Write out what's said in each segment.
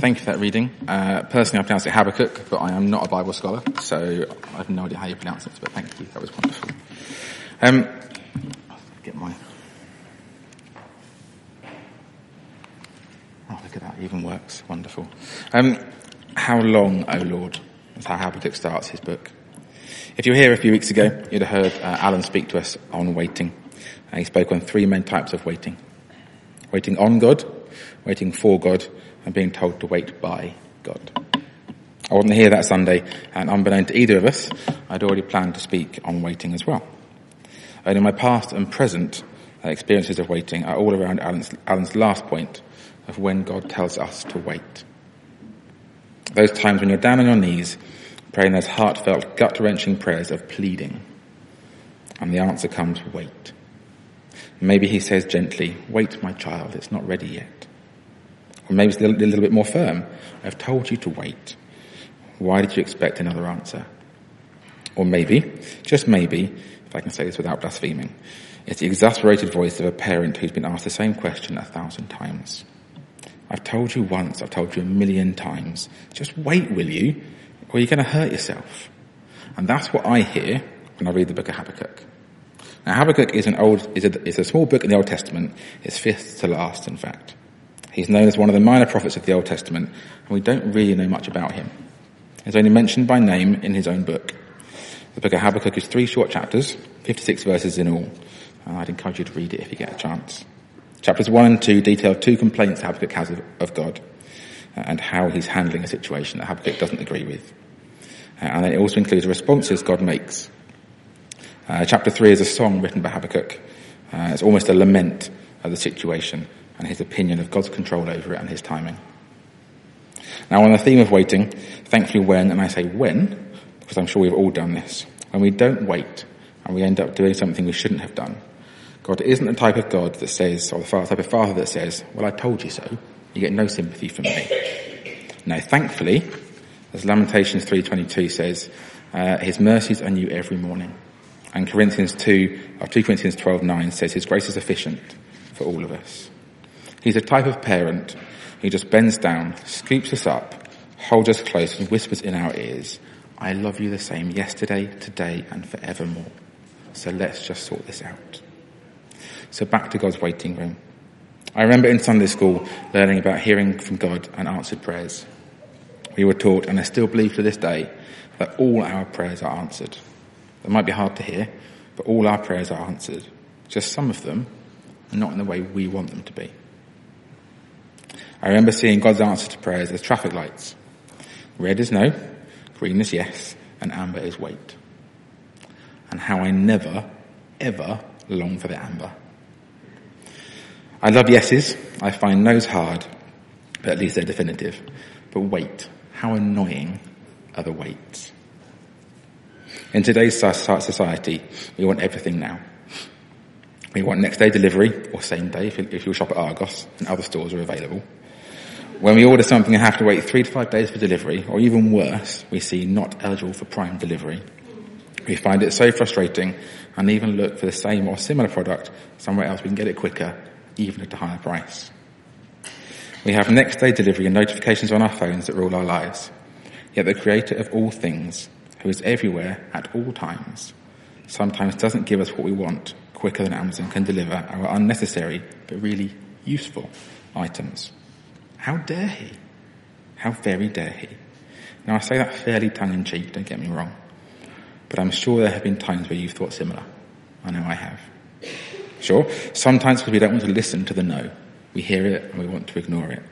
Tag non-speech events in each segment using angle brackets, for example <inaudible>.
thank you for that reading. Uh, personally, I pronounce it Habakkuk, but I am not a Bible scholar, so I have no idea how you pronounce it, but thank you. That was wonderful. Um, get my... Oh, look at that. It Even works. Wonderful. Um, how long, O Lord? That's how Habakkuk starts his book. If you were here a few weeks ago, you'd have heard uh, Alan speak to us on waiting. Uh, he spoke on three main types of waiting. Waiting on God, waiting for God, and being told to wait by God. I wasn't here that Sunday, and unbeknown to either of us, I'd already planned to speak on waiting as well. And in my past and present uh, experiences of waiting are all around Alan's, Alan's last point of when God tells us to wait. Those times when you're down on your knees, praying those heartfelt, gut-wrenching prayers of pleading, and the answer comes, wait. Maybe he says gently, wait my child, it's not ready yet. Maybe it's a little, a little bit more firm. I've told you to wait. Why did you expect another answer? Or maybe, just maybe, if I can say this without blaspheming, it's the exasperated voice of a parent who's been asked the same question a thousand times. I've told you once, I've told you a million times. Just wait, will you? Or you're going to hurt yourself. And that's what I hear when I read the book of Habakkuk. Now Habakkuk is an old, is a, is a small book in the Old Testament. It's fifth to last, in fact. He's known as one of the minor prophets of the Old Testament, and we don't really know much about him. He's only mentioned by name in his own book. The book of Habakkuk is three short chapters, 56 verses in all. And I'd encourage you to read it if you get a chance. Chapters 1 and 2 detail two complaints Habakkuk has of, of God uh, and how he's handling a situation that Habakkuk doesn't agree with. Uh, and it also includes responses God makes. Uh, chapter 3 is a song written by Habakkuk. Uh, it's almost a lament of the situation and his opinion of God's control over it and his timing. Now on the theme of waiting, thankfully when, and I say when, because I'm sure we've all done this, when we don't wait and we end up doing something we shouldn't have done, God isn't the type of God that says, or the type of father that says, well I told you so, you get no sympathy from me. No, thankfully, as Lamentations 3.22 says, uh, his mercies are new every morning. And Corinthians 2, or 2 Corinthians 12.9 says his grace is sufficient for all of us. He's a type of parent who just bends down, scoops us up, holds us close and whispers in our ears, I love you the same yesterday, today and forevermore. So let's just sort this out. So back to God's waiting room. I remember in Sunday school learning about hearing from God and answered prayers. We were taught, and I still believe to this day, that all our prayers are answered. It might be hard to hear, but all our prayers are answered. Just some of them not in the way we want them to be. I remember seeing God's answer to prayers as traffic lights. Red is no, green is yes, and amber is wait. And how I never, ever long for the amber. I love yeses. I find no's hard, but at least they're definitive. But wait, how annoying are the waits. In today's society, we want everything now. We want next day delivery or same day if you, if you shop at Argos and other stores are available. When we order something and have to wait three to five days for delivery, or even worse, we see not eligible for prime delivery. We find it so frustrating and even look for the same or similar product somewhere else we can get it quicker, even at a higher price. We have next day delivery and notifications on our phones that rule our lives. Yet the creator of all things, who is everywhere at all times, sometimes doesn't give us what we want quicker than Amazon can deliver our unnecessary but really useful items. How dare he? How very dare he? Now I say that fairly tongue in cheek, don't get me wrong. But I'm sure there have been times where you've thought similar. I know I have. Sure, sometimes because we don't want to listen to the no. We hear it and we want to ignore it.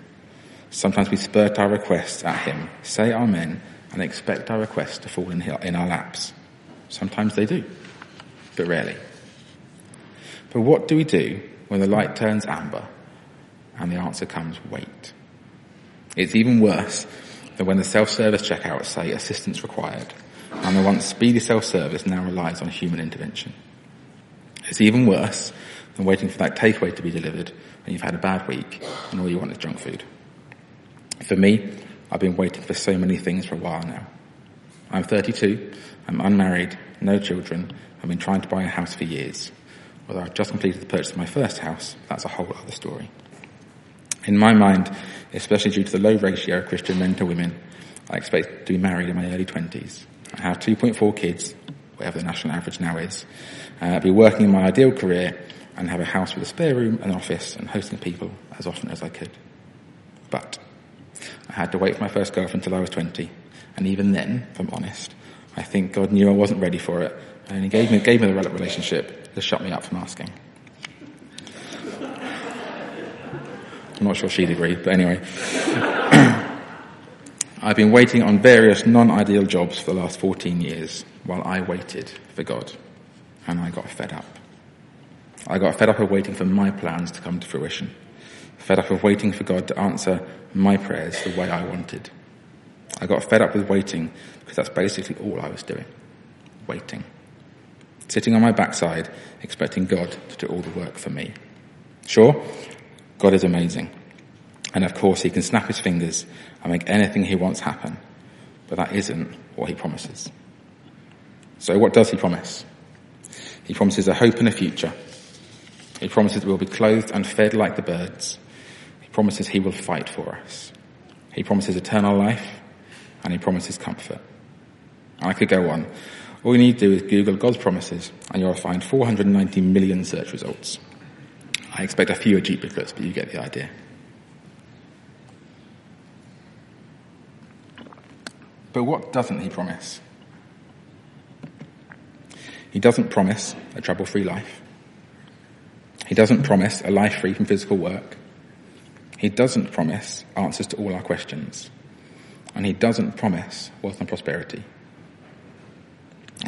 Sometimes we spurt our requests at him, say amen, and expect our requests to fall in, in our laps. Sometimes they do, but rarely. But what do we do when the light turns amber and the answer comes wait? It's even worse than when the self-service checkouts say assistance required, and the once speedy self-service now relies on human intervention. It's even worse than waiting for that takeaway to be delivered when you've had a bad week and all you want is junk food. For me, I've been waiting for so many things for a while now. I'm 32, I'm unmarried, no children, I've been trying to buy a house for years. Although I've just completed the purchase of my first house, that's a whole other story. In my mind, especially due to the low ratio of Christian men to women, I expect to be married in my early 20s. I have 2.4 kids, whatever the national average now is, uh, be working in my ideal career and have a house with a spare room, an office, and hosting people as often as I could. But I had to wait for my first girlfriend until I was 20, and even then, if I'm honest, I think God knew I wasn't ready for it, and He gave me, gave me the right relationship to shut me up from asking. I'm not sure she'd agree, but anyway. <clears throat> I've been waiting on various non-ideal jobs for the last 14 years while I waited for God. And I got fed up. I got fed up of waiting for my plans to come to fruition. Fed up of waiting for God to answer my prayers the way I wanted. I got fed up with waiting because that's basically all I was doing. Waiting. Sitting on my backside, expecting God to do all the work for me. Sure, God is amazing. And of course, he can snap his fingers and make anything he wants happen. But that isn't what he promises. So what does he promise? He promises a hope and a future. He promises we'll be clothed and fed like the birds. He promises he will fight for us. He promises eternal life and he promises comfort. I could go on. All you need to do is Google God's promises and you'll find 490 million search results. I expect a few duplicates, but you get the idea. But what doesn't he promise? He doesn't promise a trouble-free life. He doesn't promise a life free from physical work. He doesn't promise answers to all our questions. And he doesn't promise wealth and prosperity.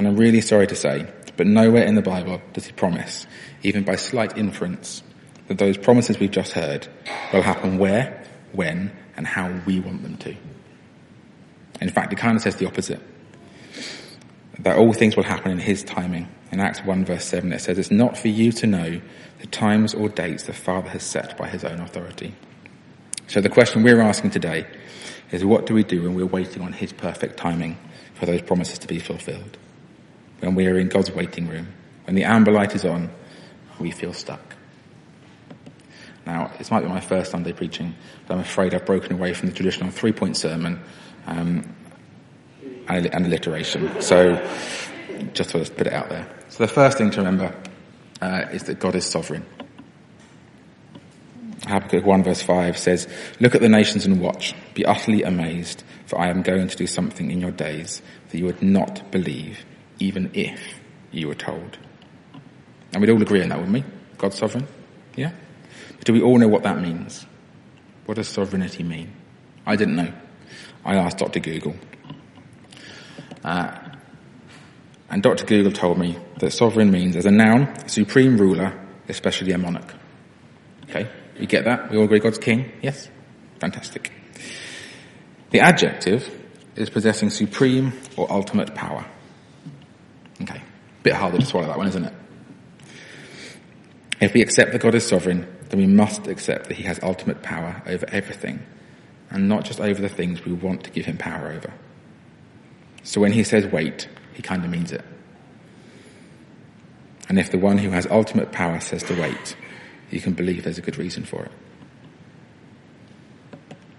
And I'm really sorry to say, but nowhere in the Bible does he promise, even by slight inference, that those promises we've just heard will happen where, when, and how we want them to. In fact, it kind of says the opposite. That all things will happen in his timing. In Acts 1 verse 7 it says, it's not for you to know the times or dates the Father has set by his own authority. So the question we're asking today is what do we do when we're waiting on his perfect timing for those promises to be fulfilled? When we are in God's waiting room, when the amber light is on, we feel stuck. Now, this might be my first Sunday preaching, but I'm afraid I've broken away from the traditional three-point sermon um, and, and alliteration. So, just to put it out there. So the first thing to remember uh, is that God is sovereign. Habakkuk 1 verse 5 says, Look at the nations and watch, be utterly amazed, for I am going to do something in your days that you would not believe, even if you were told. And we'd all agree on that, wouldn't we? God's sovereign? Yeah? But do we all know what that means? What does sovereignty mean? I didn't know. I asked Dr. Google. Uh, and Dr. Google told me that sovereign means, as a noun, supreme ruler, especially a monarch. Okay, you get that? We all agree God's king? Yes? Fantastic. The adjective is possessing supreme or ultimate power. Okay, bit harder to swallow that one, isn't it? If we accept that God is sovereign, then we must accept that he has ultimate power over everything, and not just over the things we want to give him power over. So when he says wait, he kind of means it. And if the one who has ultimate power says to wait, you can believe there's a good reason for it.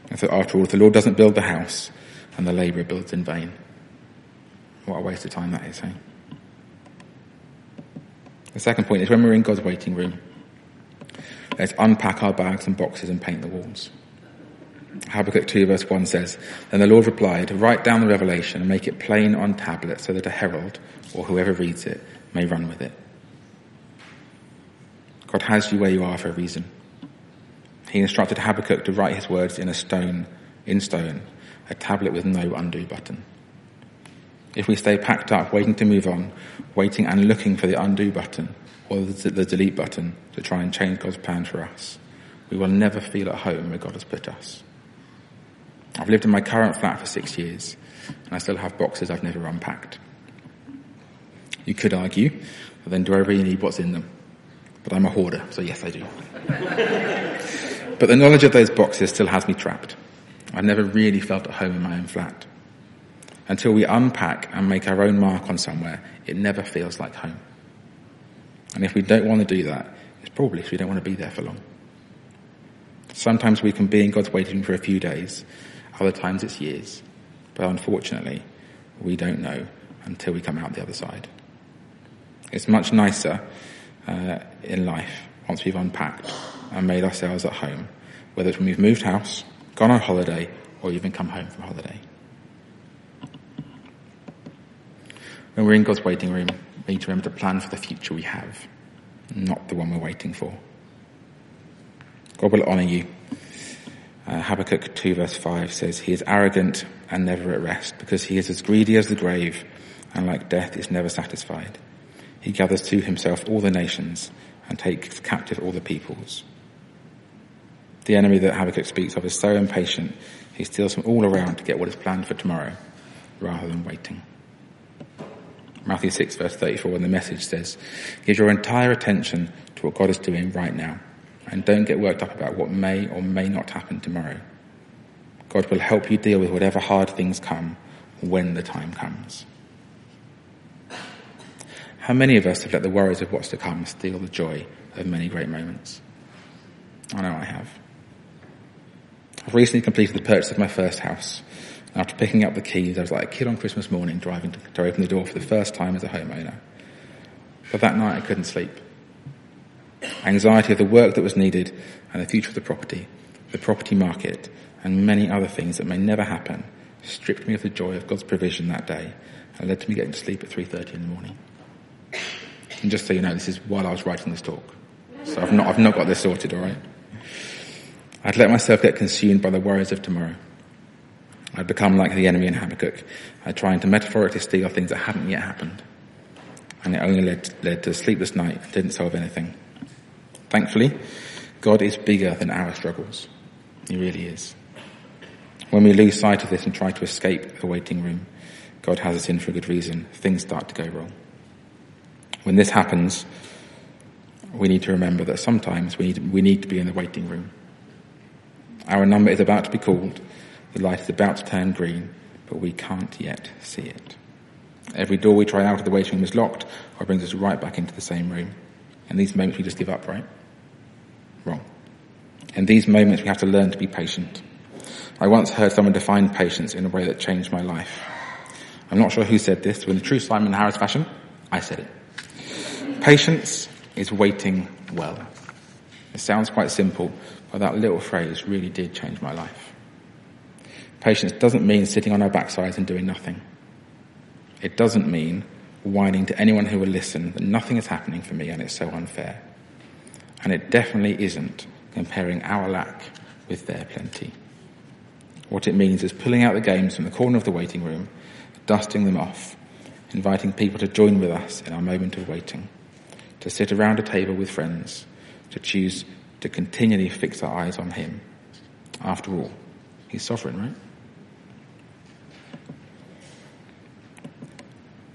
And so after all, if the Lord doesn't build the house and the labourer builds in vain, what a waste of time that is, eh? The second point is when we're in God's waiting room, let's unpack our bags and boxes and paint the walls. Habakkuk 2 verse 1 says, Then the Lord replied, Write down the revelation and make it plain on tablets so that a herald, or whoever reads it, may run with it. God has you where you are for a reason. He instructed Habakkuk to write his words in a stone, in stone, a tablet with no undo button. If we stay packed up, waiting to move on, waiting and looking for the undo button or the, the delete button to try and change God's plan for us, we will never feel at home where God has put us. I've lived in my current flat for six years, and I still have boxes I've never unpacked. You could argue, then do I really need what's in them? But I'm a hoarder, so yes I do. <laughs> but the knowledge of those boxes still has me trapped. I've never really felt at home in my own flat. Until we unpack and make our own mark on somewhere, it never feels like home. And if we don't want to do that, it's probably because we don't want to be there for long. Sometimes we can be in God's waiting for a few days, other times it's years. But unfortunately, we don't know until we come out the other side. It's much nicer uh, in life once we've unpacked and made ourselves at home, whether it's when we've moved house, gone on holiday, or even come home from holiday. When we're in God's waiting room, we need to remember to plan for the future we have, not the one we're waiting for. God will honour you. Uh, Habakkuk 2 verse 5 says, He is arrogant and never at rest because he is as greedy as the grave and like death is never satisfied. He gathers to himself all the nations and takes captive all the peoples. The enemy that Habakkuk speaks of is so impatient, he steals from all around to get what is planned for tomorrow rather than waiting. Matthew 6 verse 34 and the message says, give your entire attention to what God is doing right now and don't get worked up about what may or may not happen tomorrow. God will help you deal with whatever hard things come when the time comes. How many of us have let the worries of what's to come steal the joy of many great moments? I know I have. I've recently completed the purchase of my first house. After picking up the keys, I was like a kid on Christmas morning driving to, to open the door for the first time as a homeowner. But that night I couldn't sleep. Anxiety of the work that was needed and the future of the property, the property market, and many other things that may never happen stripped me of the joy of God's provision that day and led to me getting to sleep at 3.30 in the morning. And just so you know, this is while I was writing this talk. So I've not, I've not got this sorted, alright? I'd let myself get consumed by the worries of tomorrow. I'd become like the enemy in Habakkuk, uh, trying to metaphorically steal things that hadn't yet happened. And it only led, led to a sleepless night, didn't solve anything. Thankfully, God is bigger than our struggles. He really is. When we lose sight of this and try to escape the waiting room, God has us in for a good reason. Things start to go wrong. When this happens, we need to remember that sometimes we need, we need to be in the waiting room. Our number is about to be called the light is about to turn green, but we can't yet see it. Every door we try out of the waiting room is locked or brings us right back into the same room. In these moments we just give up, right? Wrong. In these moments we have to learn to be patient. I once heard someone define patience in a way that changed my life. I'm not sure who said this, but in the true Simon Harris fashion, I said it. Patience is waiting well. It sounds quite simple, but that little phrase really did change my life. Patience doesn't mean sitting on our backsides and doing nothing. It doesn't mean whining to anyone who will listen that nothing is happening for me and it's so unfair. And it definitely isn't comparing our lack with their plenty. What it means is pulling out the games from the corner of the waiting room, dusting them off, inviting people to join with us in our moment of waiting, to sit around a table with friends, to choose to continually fix our eyes on Him. After all, He's sovereign, right?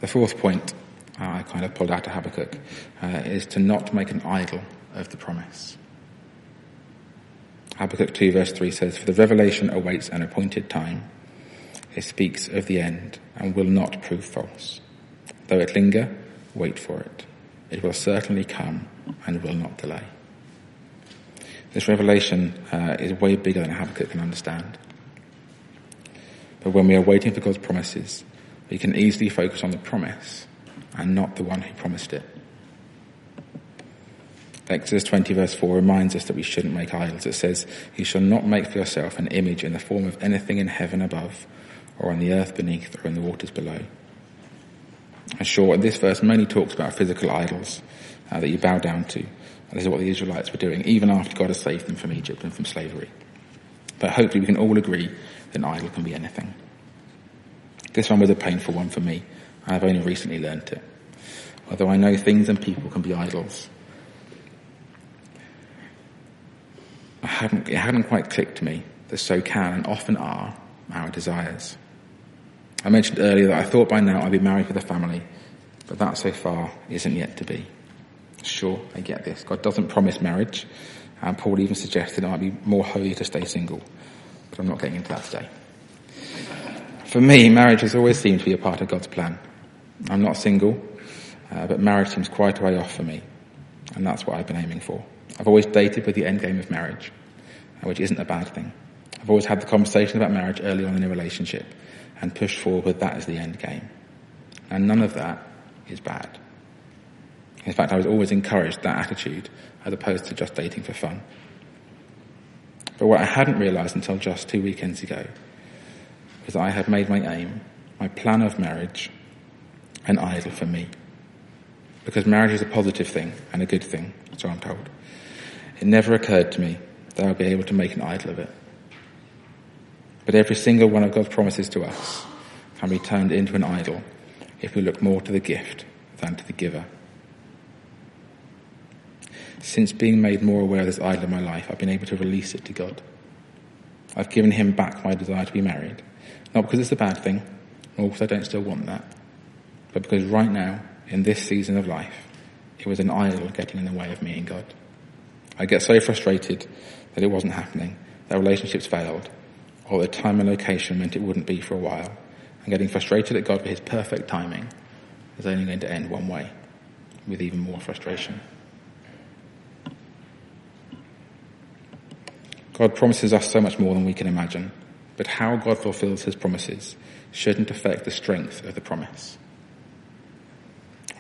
The fourth point uh, I kind of pulled out of Habakkuk uh, is to not make an idol of the promise. Habakkuk 2 verse 3 says, For the revelation awaits an appointed time. It speaks of the end and will not prove false. Though it linger, wait for it. It will certainly come and will not delay. This revelation uh, is way bigger than Habakkuk can understand. But when we are waiting for God's promises, we can easily focus on the promise and not the one who promised it. Exodus 20 verse 4 reminds us that we shouldn't make idols. It says, You shall not make for yourself an image in the form of anything in heaven above, or on the earth beneath, or in the waters below. And sure, this verse mainly talks about physical idols uh, that you bow down to. And this is what the Israelites were doing, even after God has saved them from Egypt and from slavery. But hopefully we can all agree that an idol can be anything. This one was a painful one for me. I've only recently learnt it. Although I know things and people can be idols. I haven't, it hadn't quite clicked to me that so can and often are our desires. I mentioned earlier that I thought by now I'd be married with a family, but that so far isn't yet to be. Sure, I get this. God doesn't promise marriage, and Paul even suggested it might be more holy to stay single, but I'm not getting into that today. For me, marriage has always seemed to be a part of God's plan. I'm not single, uh, but marriage seems quite a way off for me, and that's what I've been aiming for. I've always dated with the end game of marriage, uh, which isn't a bad thing. I've always had the conversation about marriage early on in a relationship and pushed forward with that as the end game. And none of that is bad. In fact, I was always encouraged that attitude as opposed to just dating for fun. But what I hadn't realized until just two weekends ago that I had made my aim, my plan of marriage, an idol for me. Because marriage is a positive thing and a good thing, so I'm told. It never occurred to me that I'd be able to make an idol of it. But every single one of God's promises to us can be turned into an idol if we look more to the gift than to the giver. Since being made more aware of this idol in my life, I've been able to release it to God. I've given him back my desire to be married. Not because it's a bad thing, nor because I don't still want that, but because right now, in this season of life, it was an idol getting in the way of me and God. I get so frustrated that it wasn't happening, that relationships failed, or the time and location meant it wouldn't be for a while. And getting frustrated at God for his perfect timing is only going to end one way, with even more frustration. God promises us so much more than we can imagine, but how God fulfills his promises shouldn't affect the strength of the promise.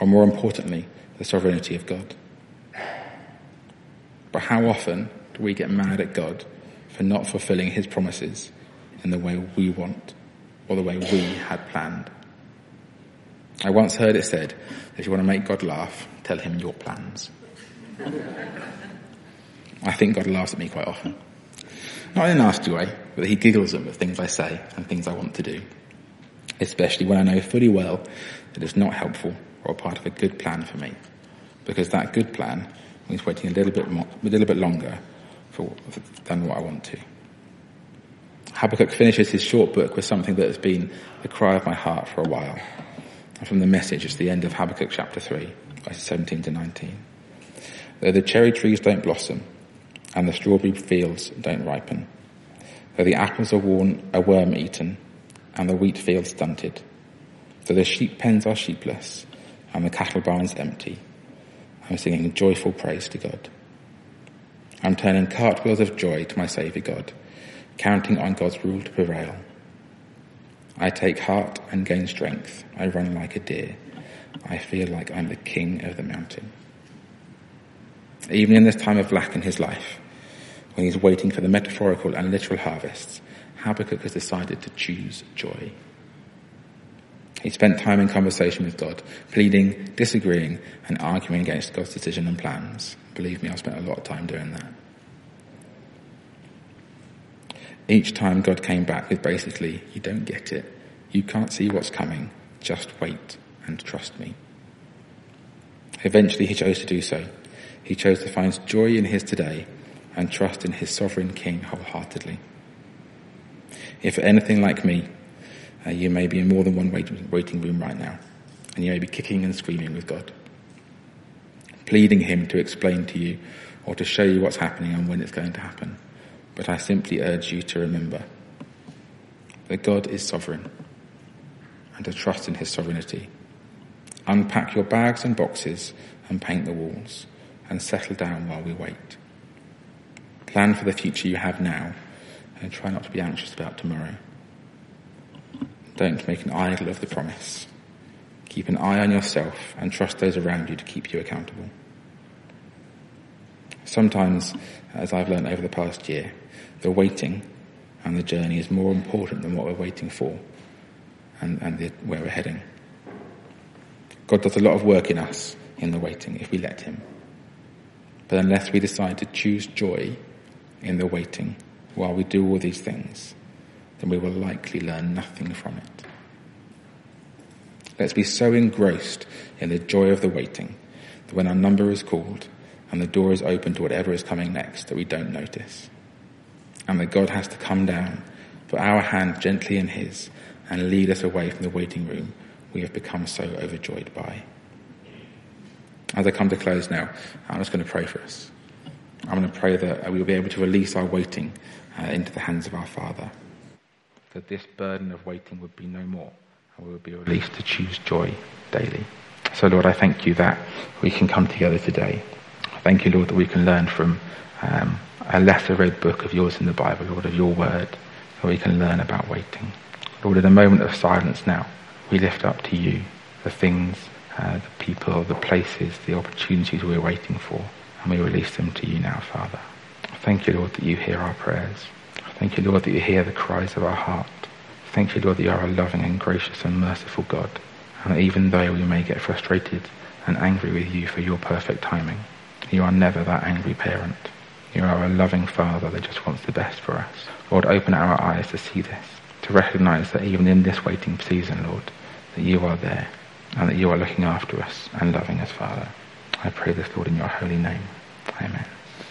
Or more importantly, the sovereignty of God. But how often do we get mad at God for not fulfilling his promises in the way we want or the way we had planned? I once heard it said, if you want to make God laugh, tell him your plans. <laughs> I think God laughs at me quite often. Not in a nasty way, but he giggles at things I say and things I want to do. Especially when I know fully well that it's not helpful or part of a good plan for me. Because that good plan means waiting a little bit more, a little bit longer for, than what I want to. Habakkuk finishes his short book with something that has been the cry of my heart for a while. And from the message, it's the end of Habakkuk chapter 3, verses 17 to 19. Though the cherry trees don't blossom, and the strawberry fields don't ripen. Though the apples are, worn, are worm eaten and the wheat fields stunted. Though the sheep pens are sheepless and the cattle barns empty. I'm singing joyful praise to God. I'm turning cartwheels of joy to my Saviour God, counting on God's rule to prevail. I take heart and gain strength. I run like a deer. I feel like I'm the king of the mountain even in this time of lack in his life, when he's waiting for the metaphorical and literal harvests, Habakkuk has decided to choose joy. He spent time in conversation with God, pleading, disagreeing, and arguing against God's decision and plans. Believe me, I spent a lot of time doing that. Each time God came back with basically, you don't get it. You can't see what's coming. Just wait and trust me. Eventually he chose to do so. He chose to find joy in his today and trust in his sovereign king wholeheartedly. If anything like me, uh, you may be in more than one waiting room right now, and you may be kicking and screaming with God, pleading him to explain to you or to show you what's happening and when it's going to happen. But I simply urge you to remember that God is sovereign and to trust in his sovereignty. Unpack your bags and boxes and paint the walls and settle down while we wait. Plan for the future you have now and try not to be anxious about tomorrow. Don't make an idol of the promise. Keep an eye on yourself and trust those around you to keep you accountable. Sometimes, as I've learned over the past year, the waiting and the journey is more important than what we're waiting for and, and the, where we're heading. God does a lot of work in us in the waiting if we let Him. But unless we decide to choose joy in the waiting while we do all these things, then we will likely learn nothing from it. Let's be so engrossed in the joy of the waiting that when our number is called and the door is open to whatever is coming next that we don't notice. And that God has to come down put our hand gently in his, and lead us away from the waiting room we have become so overjoyed by. As I come to close now, I'm just going to pray for us. I'm going to pray that we will be able to release our waiting uh, into the hands of our Father. That this burden of waiting would be no more, and we would be released to choose joy daily. So, Lord, I thank you that we can come together today. Thank you, Lord, that we can learn from um, a lesser read book of yours in the Bible, Lord, of your word, that we can learn about waiting. Lord, in a moment of silence now, we lift up to you the things, uh, the people, the places, the opportunities we're waiting for, and we release them to you now, Father. Thank you, Lord, that you hear our prayers. Thank you, Lord, that you hear the cries of our heart. Thank you, Lord, that you are a loving and gracious and merciful God. And even though we may get frustrated and angry with you for your perfect timing, you are never that angry parent. You are a loving Father that just wants the best for us. Lord, open our eyes to see this, to recognize that even in this waiting season, Lord, that you are there and that you are looking after us and loving us, Father. I pray this, Lord, in your holy name. Amen.